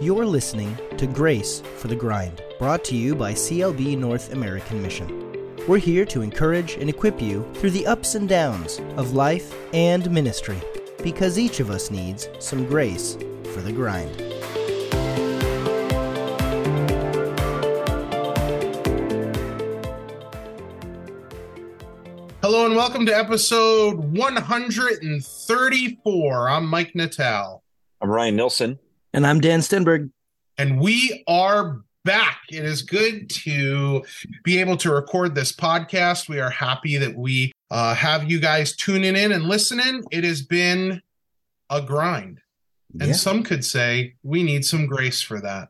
You're listening to Grace for the Grind, brought to you by CLB North American Mission. We're here to encourage and equip you through the ups and downs of life and ministry, because each of us needs some grace for the grind. Hello and welcome to episode 134. I'm Mike Natal. I'm Ryan Nilsson. And I'm Dan Stenberg. And we are back. It is good to be able to record this podcast. We are happy that we uh, have you guys tuning in and listening. It has been a grind. And Yeah. some could say we need some grace for that.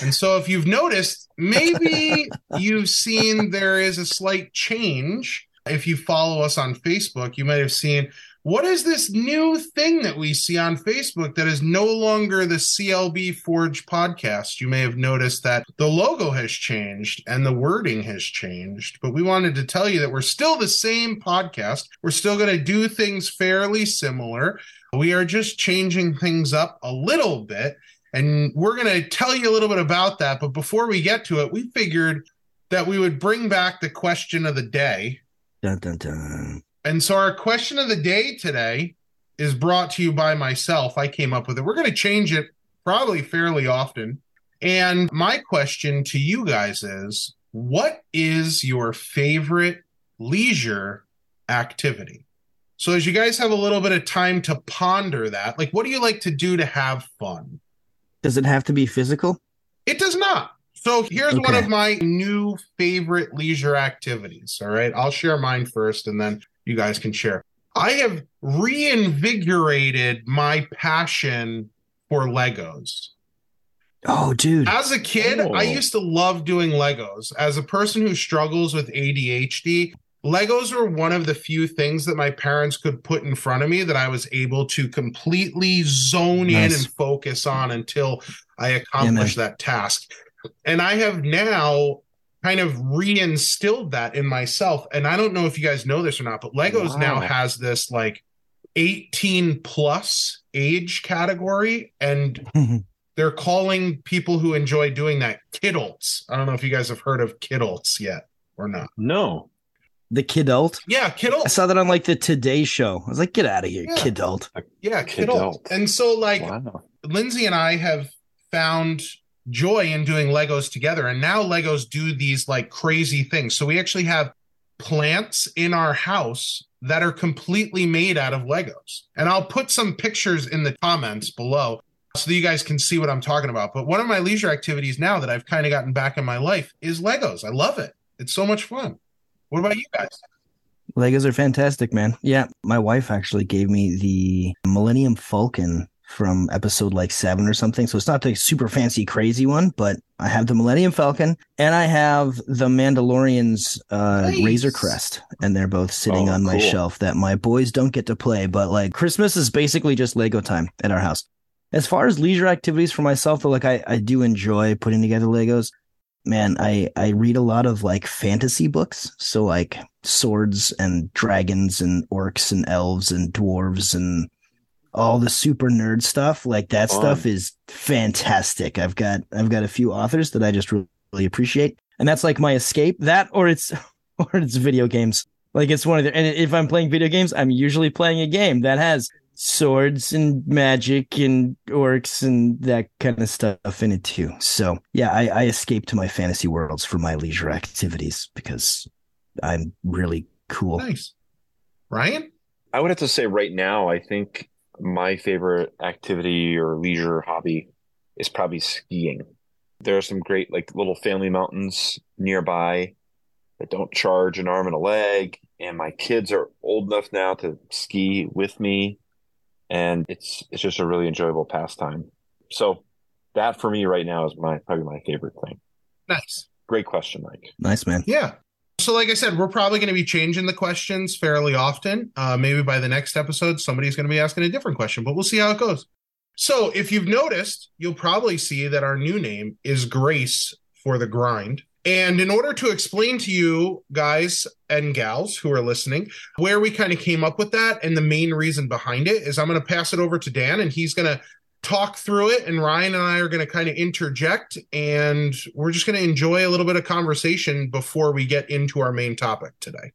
And so, if you've noticed, maybe you've seen there is a slight change. If you follow us on Facebook, you might have seen what is this new thing that we see on Facebook that is no longer the CLB Forge podcast? You may have noticed that the logo has changed and the wording has changed, but we wanted to tell you that we're still the same podcast. We're still going to do things fairly similar. We are just changing things up a little bit, and we're going to tell you a little bit about that. But before we get to it, we figured that we would bring back the question of the day. Dun, dun, dun. And so our question of the day today is brought to you by myself. I came up with it. We're going to change it probably fairly often. And my question to you guys is what is your favorite leisure activity? So as you guys have a little bit of time to ponder that, like what do you like to do to have fun? Does it have to be physical? It does not. So here's one of my new favorite leisure activities. All right. I'll share mine first and then you guys can share. I have reinvigorated my passion for Legos. Oh, dude. As a kid, Oh. I used to love doing Legos. As a person who struggles with ADHD, Legos were one of the few things that my parents could put in front of me that I was able to completely zone in and focus on until I accomplished that task. And I have now kind of reinstilled that in myself. And I don't know if you guys know this or not, but Legos now has this like 18 plus age category. And they're calling people who enjoy doing that kidults. I don't know if you guys have heard of kidults yet or not. No. the kidult. Yeah, kidult. I saw that on like the Today Show. I was like, get out of here, Yeah. kidult. Yeah, kidult. Kidult. And so, like, Wow. Lindsay and I have found joy in doing Legos together. And now Legos do these like crazy things. So we actually have plants in our house that are completely made out of Legos. And I'll put some pictures in the comments below so that you guys can see what I'm talking about. But one of my leisure activities now that I've kind of gotten back in my life is Legos. I love it. It's so much fun. What about you guys? Legos are fantastic, man. Yeah, my wife actually gave me the Millennium Falcon from episode like seven or something. So it's not the super fancy, crazy one, but I have the Millennium Falcon and I have the Mandalorian's uh, Nice. Razor Crest, and they're both sitting Oh, on my cool. shelf that my boys don't get to play. But like Christmas is basically just Lego time at our house. As far as leisure activities for myself, though, like I, I do enjoy putting together Legos. Man, I, I read a lot of like fantasy books. So like swords and dragons and orcs and elves and dwarves and all the super nerd stuff. Like that Fun. stuff is fantastic. I've got I've got a few authors that I just really, really appreciate. And that's like my escape. That or it's or it's video games. Like it's one of the and if I'm playing video games, I'm usually playing a game that has swords and magic and orcs and that kind of stuff in it too. So yeah, I, I escape to my fantasy worlds for my leisure activities because I'm really cool. Nice. Ryan? I would have to say right now, I think my favorite activity or leisure hobby is probably skiing. There are some great like little family mountains nearby that don't charge an arm and a leg. And my kids are old enough now to ski with me. And it's it's just a really enjoyable pastime. So that for me right now is my probably my favorite thing. Nice. Great question, Mike. Nice man. Yeah. So, like I said, we're probably going to be changing the questions fairly often. Uh, maybe by the next episode, somebody's going to be asking a different question, but we'll see how it goes. So, if you've noticed, you'll probably see that our new name is Grace for the Grind. And in order to explain to you guys and gals who are listening where we kind of came up with that and the main reason behind it is I'm going to pass it over to Dan and he's going to talk through it, and Ryan and I are going to kind of interject, and we're just going to enjoy a little bit of conversation before we get into our main topic today.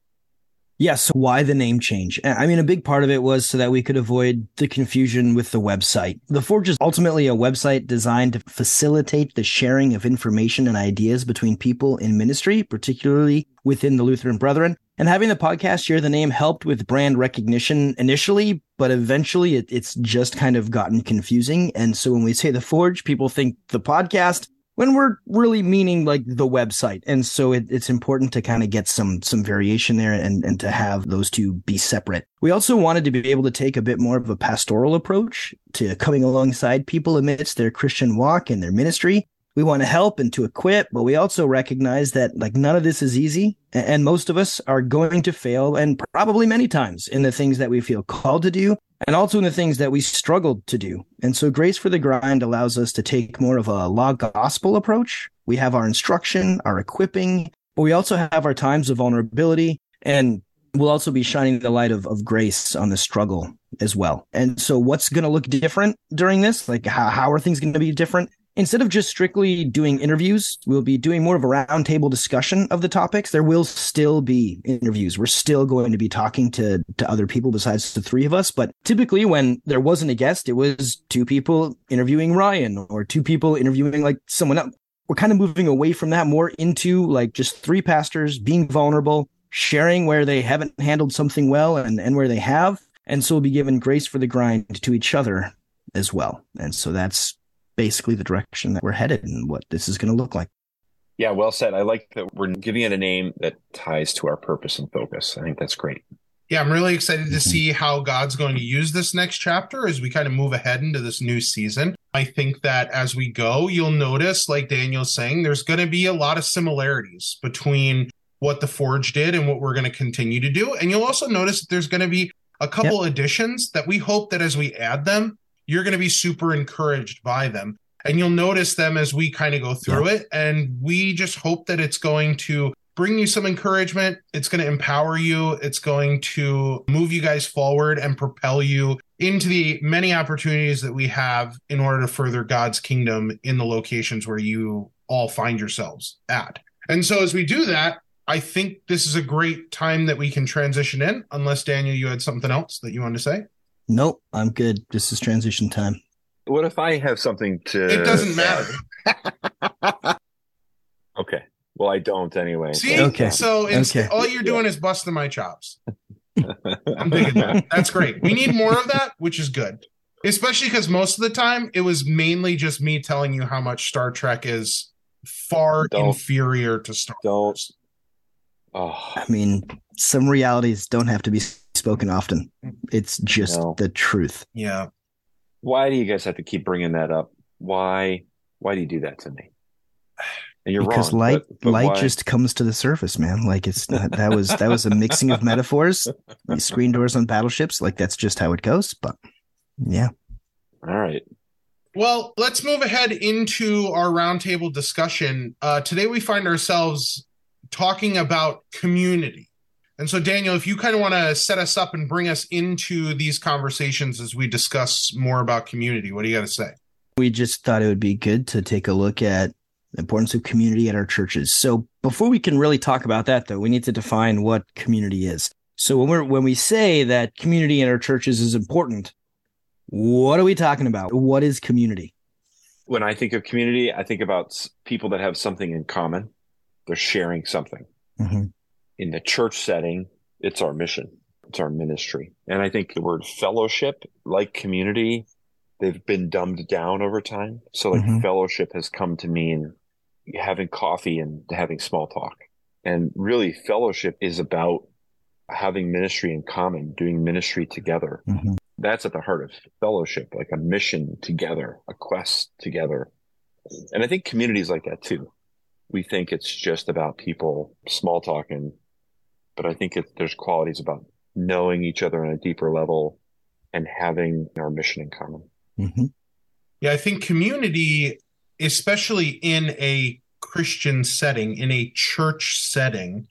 Yes. Why the name change? I mean, a big part of it was so that we could avoid the confusion with the website. The Forge is ultimately a website designed to facilitate the sharing of information and ideas between people in ministry, particularly within the Lutheran Brethren. And having the podcast share the name helped with brand recognition initially, but eventually it, it's just kind of gotten confusing. And so when we say the Forge, people think the podcast when we're really meaning like the website. And so it, it's important to kind of get some, some variation there and, and to have those two be separate. We also wanted to be able to take a bit more of a pastoral approach to coming alongside people amidst their Christian walk and their ministry. We want to help and to equip, but we also recognize that like none of this is easy. And most of us are going to fail and probably many times in the things that we feel called to do and also in the things that we struggled to do. And so Grace for the Grind allows us to take more of a law gospel approach. We have our instruction, our equipping, but we also have our times of vulnerability and we'll also be shining the light of, of grace on the struggle as well. And so what's going to look different during this? Like how, how are things going to be different? Instead of just strictly doing interviews, we'll be doing more of a roundtable discussion of the topics. There will still be interviews. We're still going to be talking to, to other people besides the three of us. But typically when there wasn't a guest, it was two people interviewing Ryan or two people interviewing like someone else. We're kind of moving away from that more into like just three pastors being vulnerable, sharing where they haven't handled something well and, and where they have. And so we'll be given grace for the grind to each other as well. And so that's basically the direction that we're headed and what this is going to look like. Yeah, well said. I like that we're giving it a name that ties to our purpose and focus. I think that's great. Yeah, I'm really excited to mm-hmm. see how God's going to use this next chapter as we kind of move ahead into this new season. I think that as we go, you'll notice, like Daniel's saying, there's going to be a lot of similarities between what the Forge did and what we're going to continue to do. And you'll also notice that there's going to be a couple yep. additions that we hope that as we add them, you're going to be super encouraged by them. And you'll notice them as we kind of go through yeah. it. And we just hope that it's going to bring you some encouragement. It's going to empower you. It's going to move you guys forward and propel you into the many opportunities that we have in order to further God's kingdom in the locations where you all find yourselves at. And so as we do that, I think this is a great time that we can transition in, unless Daniel, you had something else that you wanted to say. Nope, I'm good. This is transition time. What if I have something to? It doesn't matter. okay. Well, I don't anyway. See, okay. So okay. all you're doing is busting my chops. I'm thinking that. That's great. We need more of that, which is good. Especially because most of the time it was mainly just me telling you how much Star Trek is far don't, inferior to Star Wars. Oh. I mean, some realities don't have to be spoken often. It's just no. the truth. Yeah. Why do you guys have to keep bringing that up? Why? Why do you do that to me? And you're because wrong, light but, but light why? just comes to the surface, man. Like it's not, that was that was a mixing of metaphors. Screen doors on battleships, like that's just how it goes. But yeah. All right. Well, let's move ahead into our roundtable discussion. Uh, today, we find ourselves talking about community. And so, Daniel, if you kind of want to set us up and bring us into these conversations as we discuss more about community, what do you got to say? We just thought it would be good to take a look at the importance of community at our churches. So, before we can really talk about that, though, we need to define what community is. So, when we're when we say that community in our churches is important, what are we talking about? What is community? When I think of community, I think about people that have something in common. They're sharing something. Mm-hmm in the church setting, it's our mission, it's our ministry. And I think the word fellowship, like community, they've been dumbed down over time. So like mm-hmm. fellowship has come to mean having coffee and having small talk. And really fellowship is about having ministry in common, doing ministry together. Mm-hmm. That's at the heart of fellowship, like a mission together, a quest together. And I think communities like that too. We think it's just about people small talking but I think it, there's qualities about knowing each other on a deeper level and having our mission in common. Mm-hmm. Yeah, I think community, especially in a Christian setting, in a church setting,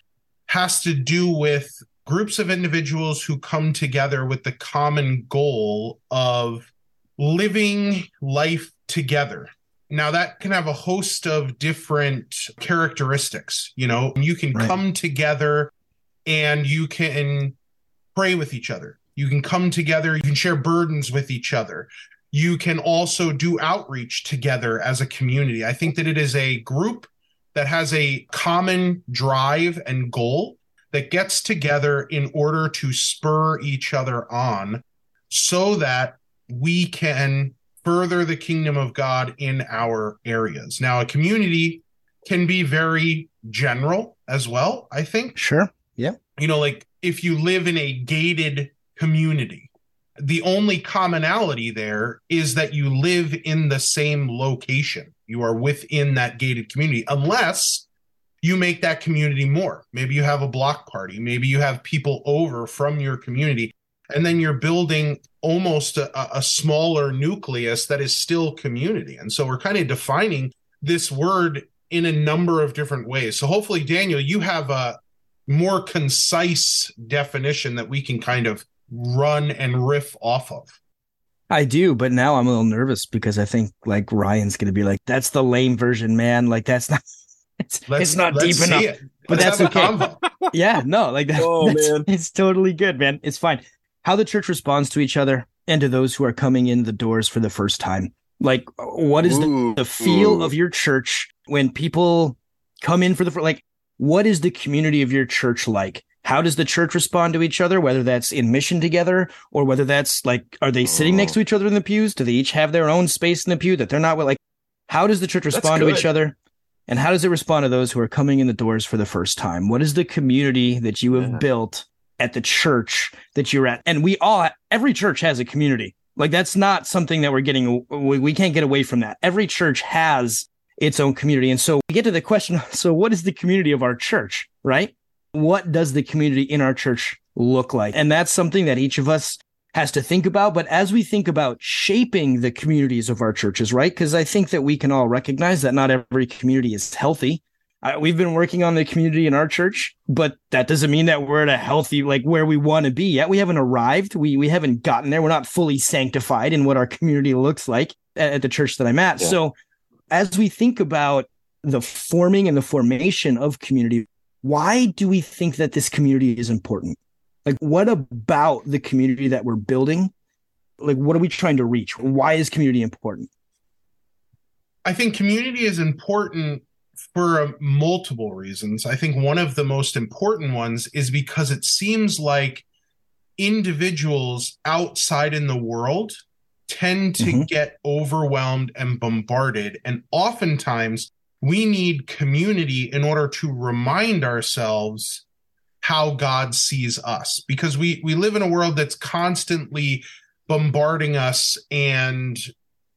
has to do with groups of individuals who come together with the common goal of living life together. Now, that can have a host of different characteristics. You know, you can Right. come together and you can pray with each other. You can come together, you can share burdens with each other. You can also do outreach together as a community. I think that it is a group that has a common drive and goal that gets together in order to spur each other on so that we can further the kingdom of God in our areas. Now, a community can be very general as well, I think Sure. You know, like if you live in a gated community, the only commonality there is that you live in the same location. You are within that gated community, unless you make that community more. Maybe you have a block party, maybe you have people over from your community, and then you're building almost a, a smaller nucleus that is still community. And so we're kind of defining this word in a number of different ways. So hopefully, Daniel, you have a more concise definition that we can kind of run and riff off of. I do, but now I'm a little nervous because I think like Ryan's going to be like, "That's the lame version, man. Like that's not, it's, it's not let's deep see enough." it. But Let's that's okay. yeah, no, like that, Oh, that's, man. it's totally good, man. It's fine. How the church responds to each other and to those who are coming in the doors for the first time. Like, what is the, Ooh, the feel ooh. of your church when people come in for the fir- like? What is the community of your church like? How does the church respond to each other? Whether that's in mission together or whether that's like, are they sitting Oh. next to oh. each other in the pews? Do they each have their own space in the pew that they're not with? Like, how does the church respond to each other? And how does it respond to those who are coming in the doors for the first time? What is the community that you have Yeah. built at the church that you're at? And we all, every church has a community. Like that's not something that we're getting, we, we can't get away from that. Every church has its own community. And so we get to the question so, what is the community of our church, right? What does the community in our church look like? And that's something that each of us has to think about. But as we think about shaping the communities of our churches, right? Because I think that we can all recognize that not every community is healthy. Uh, we've been working on the community in our church, but that doesn't mean that we're at a healthy, like where we want to be yet. We haven't arrived. We we haven't gotten there. We're not fully sanctified in what our community looks like at, at the church that I'm at. Yeah. So, as we think about the forming and the formation of community, why do we think that this community is important? Like, what about the community that we're building? Like, what are we trying to reach? Why is community important? I think community is important for uh, multiple reasons. I think one of the most important ones is because it seems like individuals outside in the world tend to Mhm. get overwhelmed and bombarded. And oftentimes we need community in order to remind ourselves how God sees us because we we live in a world that's constantly bombarding us and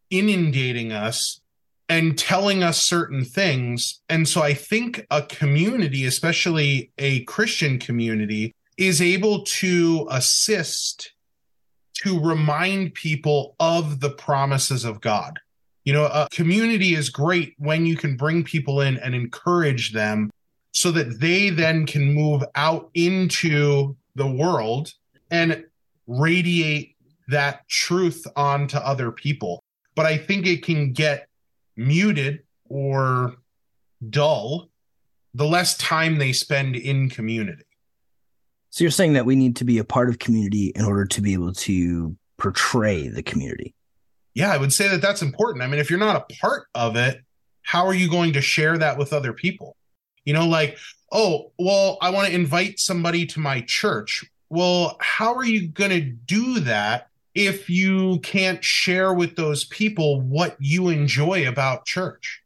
inundating us and telling us certain things. And so I think a community, especially a Christian community, is able to assist to remind people of the promises of God. You know, a community is great when you can bring people in and encourage them so that they then can move out into the world and radiate that truth onto other people. But I think it can get muted or dull the less time they spend in community. So you're saying that we need to be a part of community in order to be able to portray the community. Yeah, I would say that that's important. I mean, if you're not a part of it, how are you going to share that with other people? You know, like, oh, well, I want to invite somebody to my church. Well, how are you going to do that if you can't share with those people what you enjoy about church?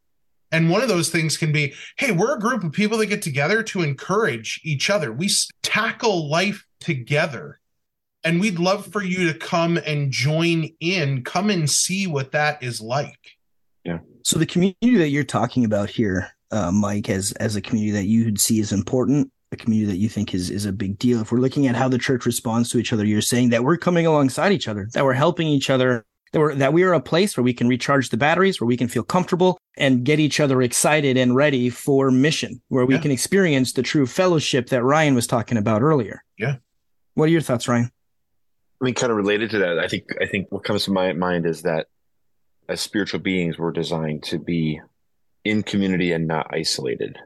And one of those things can be hey, we're a group of people that get together to encourage each other. We tackle life together. And we'd love for you to come and join in, come and see what that is like. Yeah. So the community that you're talking about here, uh, Mike, as as a community that you would see as important, a community that you think is is a big deal. If we're looking at how the church responds to each other, you're saying that we're coming alongside each other, that we're helping each other, that we're that we are a place where we can recharge the batteries, where we can feel comfortable and get each other excited and ready for mission, where we Yeah. can experience the true fellowship that Ryan was talking about earlier. Yeah. What are your thoughts, Ryan? I mean, kind of related to that, I think I think what comes to my mind is that as spiritual beings, we're designed to be in community and not isolated.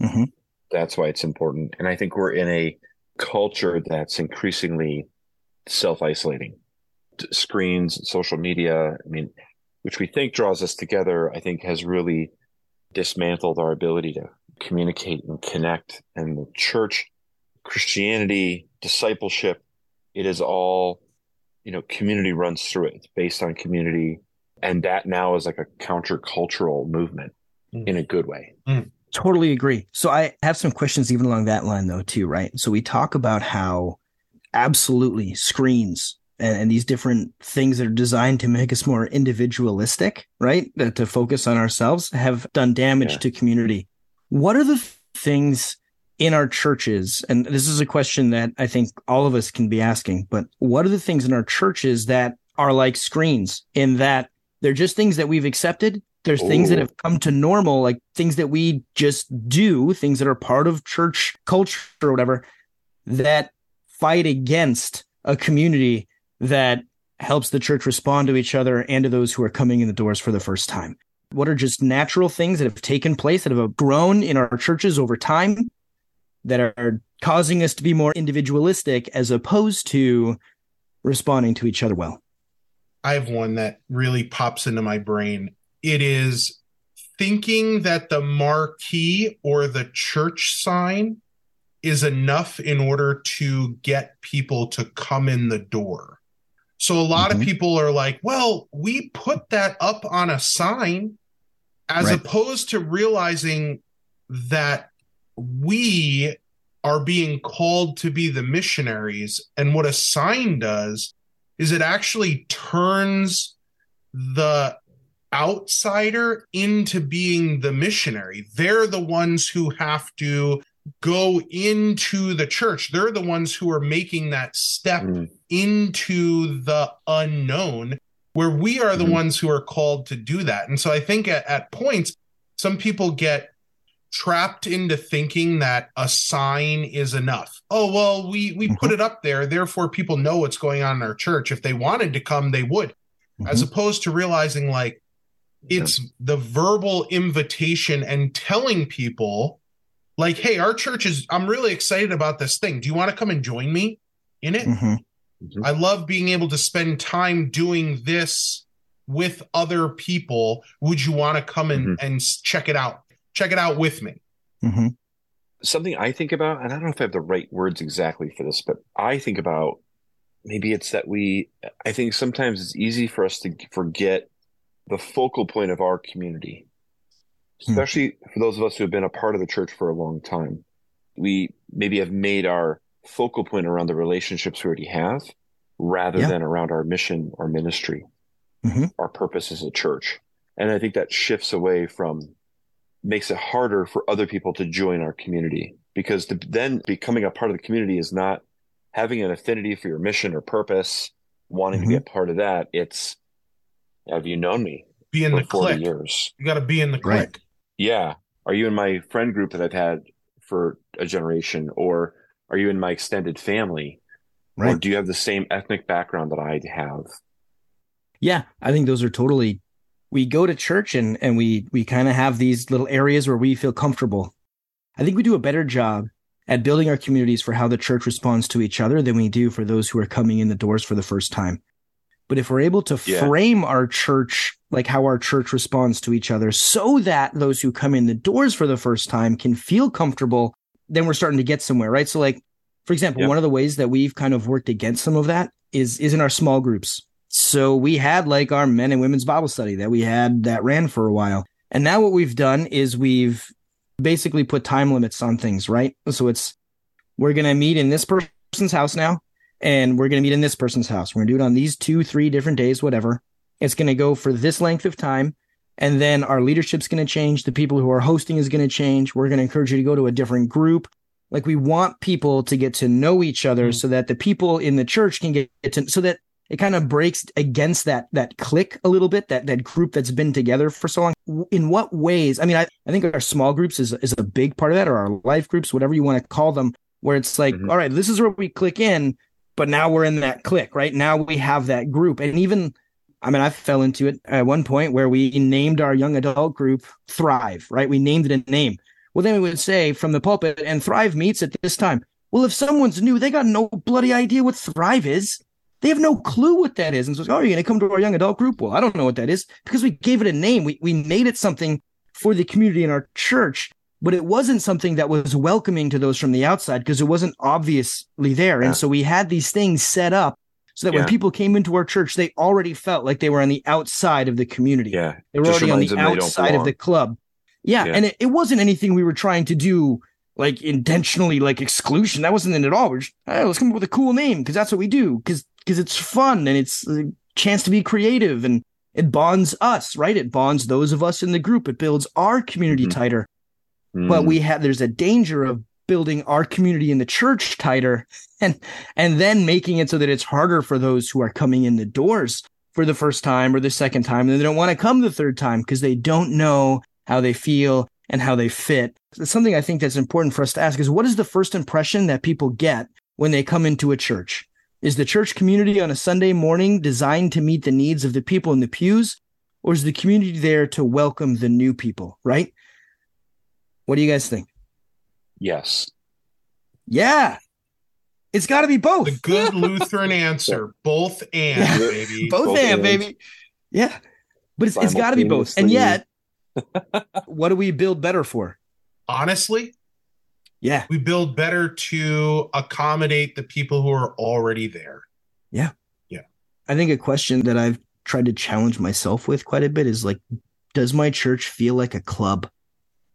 Mm-hmm. That's why it's important. And I think we're in a culture that's increasingly self isolating. Screens, social media, I mean, which we think draws us together, I think has really dismantled our ability to communicate and connect. And the church, Christianity, discipleship, it is all, you know, community runs through it. It's based on community. And that now is like a countercultural movement mm. in a good way. Mm. Totally agree. So I have some questions even along that line though, too, right? So we talk about how absolutely screens and, and, these different things that are designed to make us more individualistic, right? to focus on ourselves have done damage yeah. to community. What are the things in our churches? And this is a question that I think all of us can be asking, but what are the things in our churches that are like screens in that they're just things that we've accepted? There's Ooh. things that have come to normal, like things that we just do, things that are part of church culture or whatever, that fight against a community that helps the church respond to each other and to those who are coming in the doors for the first time. What are just natural things that have taken place that have grown in our churches over time that are causing us to be more individualistic as opposed to responding to each other well? I have one that really pops into my brain. It is thinking that the marquee or the church sign is enough in order to get people to come in the door. So a lot mm-hmm. of people are like, well, we put that up on a sign as right. opposed to realizing that we are being called to be the missionaries. And what a sign does is it actually turns the outsider into being the missionary. They're the ones who have to go into the church. They're the ones who are making that step mm. into the unknown, where we are the mm. ones who are called to do that. And so I think at, at points, some people get trapped into thinking that a sign is enough. Oh, well, we we mm-hmm. put it up there, therefore people know what's going on in our church. If they wanted to come, they would. Mm-hmm. As opposed to realizing like it's the verbal invitation and telling people like, hey, our church is, I'm really excited about this thing. Do you want to come and join me in it? Mm-hmm. Mm-hmm. I love being able to spend time doing this with other people. Would you want to come and, mm-hmm. and check it out? Check it out with me. Mm-hmm. Something I think about, and I don't know if I have the right words exactly for this, but I think about maybe it's that we, I think sometimes it's easy for us to forget the focal point of our community. Especially hmm. for those of us who have been a part of the church for a long time. We maybe have made our focal point around the relationships we already have rather yeah. than around our mission or ministry, mm-hmm. our purpose as a church. And I think that shifts away from, makes it harder for other people to join our community because to, then becoming a part of the community is not having an affinity for your mission or purpose, wanting mm-hmm. to be a part of that. It's, have you known me? Be in the clique. Years. You got to be in the clique. Right yeah, are you in my friend group that I've had for a generation, or are you in my extended family? Right. Or do you have the same ethnic background that I have? Yeah, I think those are totally. We go to church and and we we kind of have these little areas where we feel comfortable. I think we do a better job at building our communities for how the church responds to each other than we do for those who are coming in the doors for the first time. But if we're able to yeah. frame our church like how our church responds to each other so that those who come in the doors for the first time can feel comfortable, then we're starting to get somewhere, right? So like, for example, yeah. one of the ways that we've kind of worked against some of that is, is in our small groups. So we had like our men and women's Bible study that we had that ran for a while. And now what we've done is we've basically put time limits on things, right? So it's, we're going to meet in this person's house now and we're going to meet in this person's house. We're going to do it on these two, three different days, whatever. It's going to go for this length of time. And then our leadership's going to change. The people who are hosting is going to change. We're going to encourage you to go to a different group. Like we want people to get to know each other mm-hmm. so that the people in the church can get to, so that it kind of breaks against that, that click a little bit, that, that group that's been together for so long. In what ways? I mean, I, I think our small groups is, is a big part of that or our life groups, whatever you want to call them, where it's like, mm-hmm. all right, this is where we click in but now we're in that click right? Now we have that group. And even, I mean, I fell into it at one point where we named our young adult group Thrive, right? We named it a name. Well, then we would say from the pulpit, and Thrive meets at this time. Well, if someone's new, they got no bloody idea what Thrive is. They have no clue what that is. And so, oh, are you going to come to our young adult group? Well, I don't know what that is because we gave it a name. We, we made it something for the community in our church, but it wasn't something that was welcoming to those from the outside because it wasn't obviously there. Yeah. And so we had these things set up so that yeah. when people came into our church, they already felt like they were on the outside of the community. Yeah. They were Just already on the outside of the club. Yeah. yeah. And it, it wasn't anything we were trying to do like intentionally like exclusion. That wasn't it at all. We're just, hey, let's come up with a cool name because that's what we do because because it's fun and it's a chance to be creative and it bonds us, right? It bonds those of us in the group. It builds our community mm-hmm. tighter. Mm-hmm. But we have there's a danger of building our community in the church tighter and and then making it so that it's harder for those who are coming in the doors for the first time or the second time and they don't want to come the third time because they don't know how they feel and how they fit. It's something I think that's important for us to ask is what is the first impression that people get when they come into a church? Is the church community on a Sunday morning designed to meet the needs of the people in the pews? Or is the community there to welcome the new people, right? What do you guys think? Yes. Yeah. It's got to be both. The good Lutheran answer. Both and, yeah. baby. Both, both and, and, baby. Yeah. But it's, it's got to be both. And yet, what do we build better for? Honestly, yeah. We build better to accommodate the people who are already there. Yeah. Yeah. I think a question that I've tried to challenge myself with quite a bit is like, does my church feel like a club?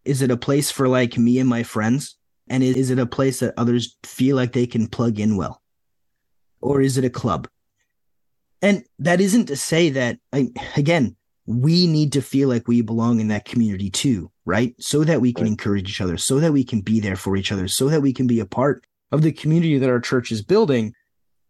Is it a place for like me and my friends? And is it a place that others feel like they can plug in well? Or is it a club? And that isn't to say that, I, again, we need to feel like we belong in that community too, right? So that we can right. encourage each other, so that we can be there for each other, so that we can be a part of the community that our church is building.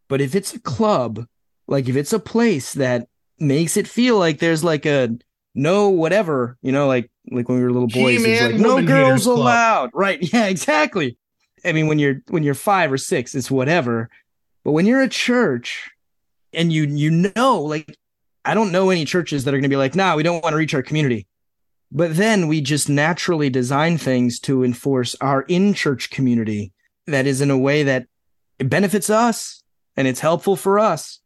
But if it's a club, like if it's a place that makes it feel like there's like a no whatever, you know, like like when we were little boys, it's like no girls allowed. Right. Yeah, exactly. I mean, when you're when you're five or six, it's whatever. But when you're a church and you you know, like I don't know any churches that are going to be like, nah, we don't want to reach our community. But then we just naturally design things to enforce our in church community that is in a way that it benefits us and it's helpful for us.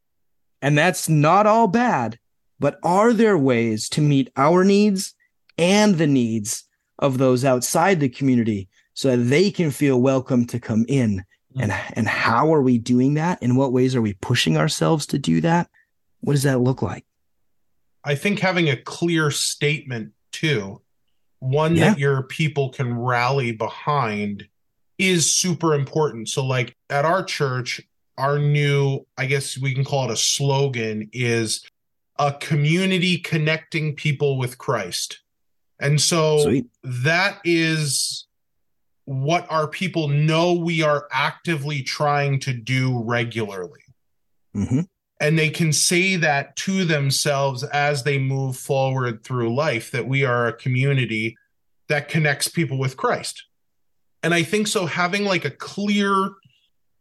And that's not all bad. But are there ways to meet our needs and the needs of those outside the community so that they can feel welcome to come in? Mm-hmm. And, and how are we doing that? In what ways are we pushing ourselves to do that? What does that look like? I think having a clear statement too, one yeah. that your people can rally behind is super important. So, like at our church, our new, I guess we can call it a slogan, is a community connecting people with Christ. And so Sweet. that is what our people know we are actively trying to do regularly. Mm-hmm and they can say that to themselves as they move forward through life that we are a community that connects people with Christ. And I think so having like a clear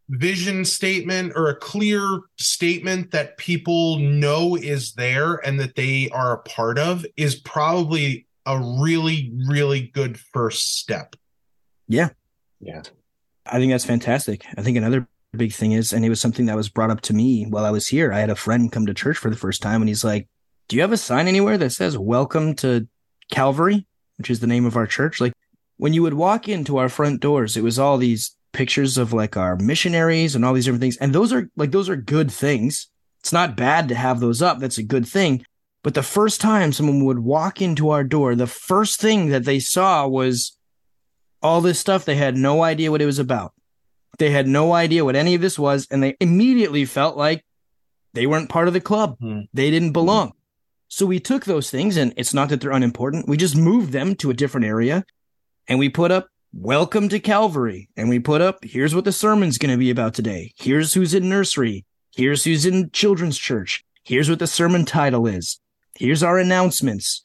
vision statement or a clear statement that people know is there and that they are a part of is probably a really really good first step. Yeah. Yeah. I think that's fantastic. I think another big thing is, and it was something that was brought up to me while I was here. I had a friend come to church for the first time, and he's like, "Do you have a sign anywhere that says Welcome to Calvary?" Which is the name of our church. Like when you would walk into our front doors, it was all these pictures of like our missionaries and all these different things, and those are like those are good things. It's not bad to have those up. That's a good thing. But the first time someone would walk into our door, the first thing that they saw was all this stuff they had no idea what it was about. They had no idea what any of this was, and they immediately felt like they weren't part of the club. Mm-hmm. They didn't belong. So we took those things, and it's not that they're unimportant. We just moved them to a different area, and we put up "Welcome to Calvary," and we put up "Here's what the sermon's going to be about today. Here's who's in nursery. Here's who's in children's church. Here's what the sermon title is. Here's our announcements.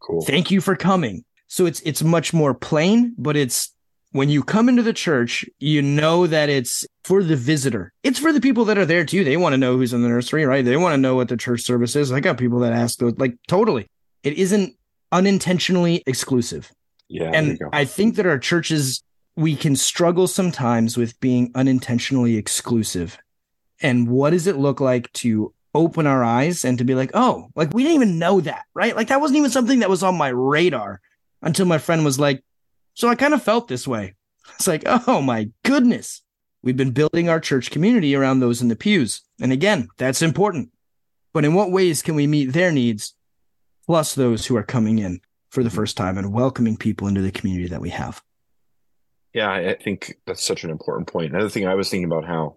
Cool. Thank you for coming." So it's it's much more plain, but it's when you come into the church, you know that it's for the visitor. It's for the people that are there too. They want to know who's in the nursery, right? They want to know what the church service is. I got people that ask those, like, totally. It isn't unintentionally exclusive. Yeah. and I think that our churches, we can struggle sometimes with being unintentionally exclusive. And what does it look like to open our eyes and to be like, oh, like we didn't even know that, right? Like that wasn't even something that was on my radar until my friend was like, so I kind of felt this way. It's like, oh my goodness. We've been building our church community around those in the pews. And again, that's important. But in what ways can we meet their needs plus those who are coming in for the mm-hmm. first time and welcoming people into the community that we have? Yeah, I think that's such an important point. Another thing I was thinking about how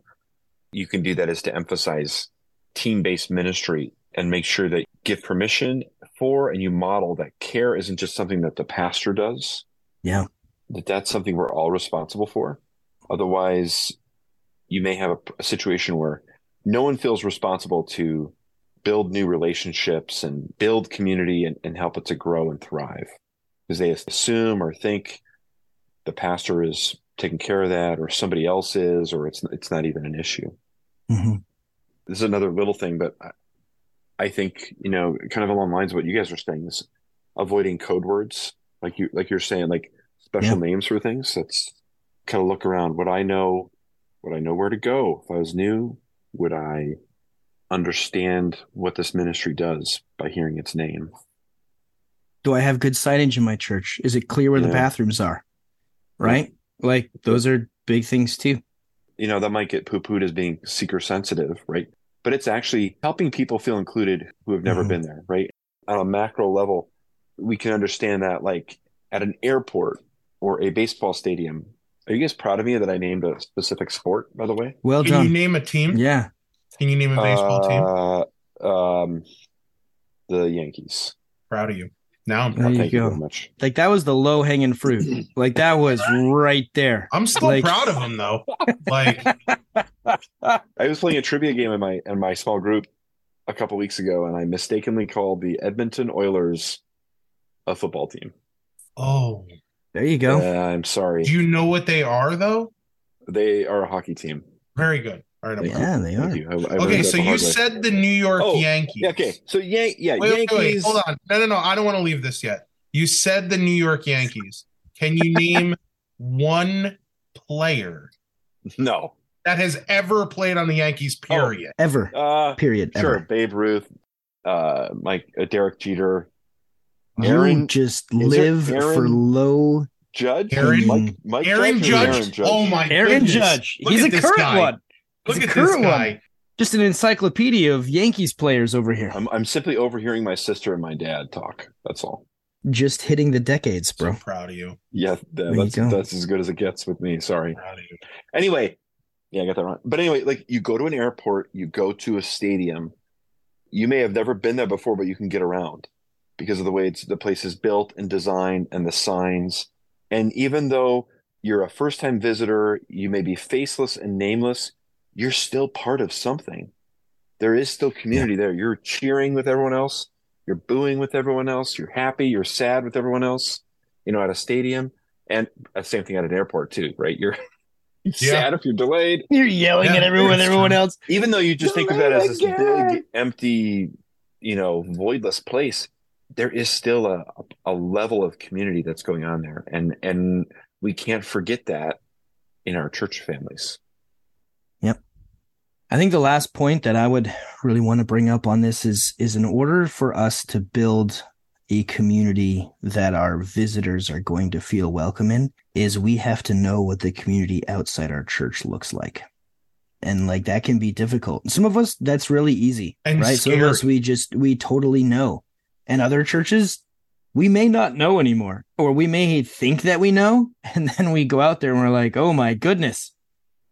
you can do that is to emphasize team based ministry and make sure that you give permission for and you model that care isn't just something that the pastor does. Yeah. That that's something we're all responsible for. Otherwise, you may have a, a situation where no one feels responsible to build new relationships and build community and, and help it to grow and thrive. Because they assume or think the pastor is taking care of that or somebody else is or it's it's not even an issue. Mm-hmm. this is another little thing but I, I think you know kind of along lines of what you guys are saying is avoiding code words like you like you're saying like special Yeah. names for things. That's kind of look around. Would i know would i know where to go? If i was new would i understand what this ministry does by hearing its name Do I have good signage in my church? Is it clear where the bathrooms are? Right? Like those are big things too. you know that might get poo-pooed as being seeker sensitive right but it's actually helping people feel included who have never Mhm. been there right on a macro level we can understand that like at an airport or a baseball stadium are you guys proud of me that i named a specific sport by the way Well Can you name a team? Yeah. Can you name a baseball team? uh, um the yankees Proud of you. Now I'm There proud. you thank you go. very much Like that was the low hanging fruit. like that was right there. I'm still Like- proud of him though. Like i was playing a trivia game in my in my small group a couple weeks ago and i mistakenly called the edmonton oilers a football team oh, There you go. Uh, i'm sorry do you know what they are though? They are a hockey team. Very good. All right. I'm proud. yeah, they are. you. I- I Okay, so you said the New York Oh, Yankees. Okay. So Yan- yeah, Wait, wait, Yankees. wait, hold on. No, no, no. I don't want to leave this yet. You said the New York Yankees. Can you name one player No. that has ever played on the Yankees? Period. Ever. Uh, Period. sure. Ever. Babe Ruth, uh, Mike, uh, Derek Jeter, You Aaron- just live Aaron- for low. Judge, Aaron- Mike, Mike Aaron Judge, Judge. Aaron Judge. Oh my Aaron goodness. Judge. Look He's a current guy. one. Look at a this current guy. one. Just an encyclopedia of Yankees players over here. I'm I'm simply overhearing my sister and my dad talk. That's all. Just hitting the decades, So bro. proud of you. Yeah, that- that's go. that's as good as it gets with me. Sorry. Proud of you. Anyway, yeah, I got that wrong. But anyway, like you go to an airport, you go to a stadium. You may have never been there before, but you can get around because of the way it's the place is built and designed and the signs. And even though you're a first time visitor, you may be faceless and nameless, you're still part of something. There is still community there. You're cheering with everyone else. You're booing with everyone else. You're happy. You're sad with everyone else, you know, at a stadium. And uh, same thing at an airport too, right? You're sad if you're delayed, You're yelling Yeah, at everyone, it's everyone true. else. even though you just think of that as this Delayed big, empty, you know, voidless place. There is still a a level of community that's going on there, and and we can't forget that in our church families. I think the last point that I would really want to bring up on this is is in order for us to build a community that our visitors are going to feel welcome in is we have to know what the community outside our church looks like. And like that can be difficult. Some of us that's really easy, And right? Some of us we just we totally know. And other churches we may not know anymore or we may think that we know and then we go out there and we're like, "Oh my goodness.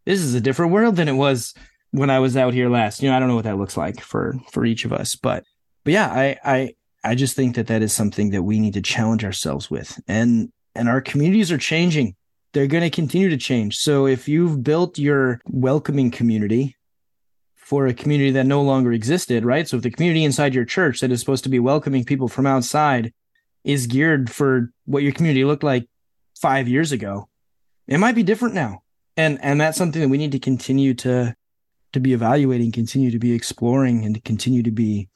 This is a different world than it was when I was out here last. You know, I don't know what that looks like for for each of us, but but yeah, I I I just think that that is something that we need to challenge ourselves with. And and our communities are changing. They're going to continue to change. So if you've built your welcoming community for a community that no longer existed, right? So if the community inside your church that is supposed to be welcoming people from outside is geared for what your community looked like 5 years ago, it might be different now. And and that's something that we need to continue to to be evaluating, continue to be exploring, and to continue to be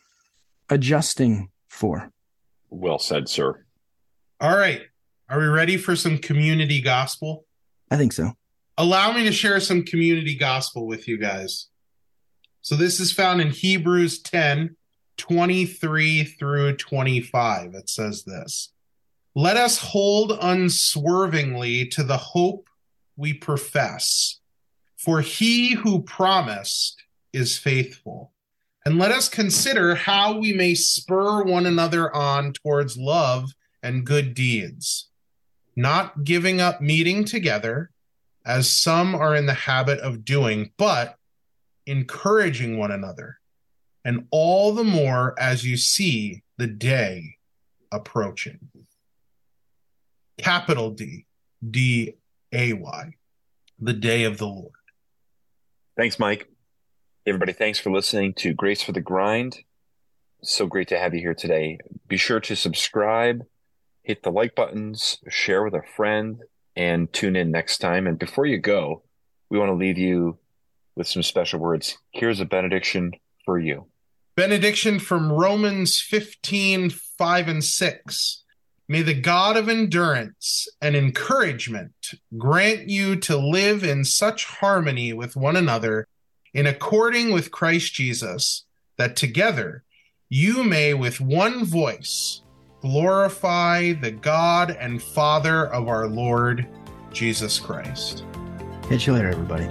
adjusting for. Well said, sir. All right. Are we ready for some community gospel? I think so. Allow me to share some community gospel with you guys. So this is found in Hebrews 10 23 through 25. It says this Let us hold unswervingly to the hope we profess, for he who promised is faithful. And let us consider how we may spur one another on towards love and good deeds, not giving up meeting together, as some are in the habit of doing, but encouraging one another, and all the more as you see the day approaching. Capital D, D A Y, the day of the Lord. Thanks, Mike. Everybody, thanks for listening to Grace for the Grind. So great to have you here today. Be sure to subscribe, hit the like buttons, share with a friend, and tune in next time. And before you go, we want to leave you with some special words. Here's a benediction for you. Benediction from Romans 15 5 and 6. May the God of endurance and encouragement grant you to live in such harmony with one another, in according with Christ Jesus, that together you may with one voice glorify the God and Father of our Lord Jesus Christ. Catch you later, everybody.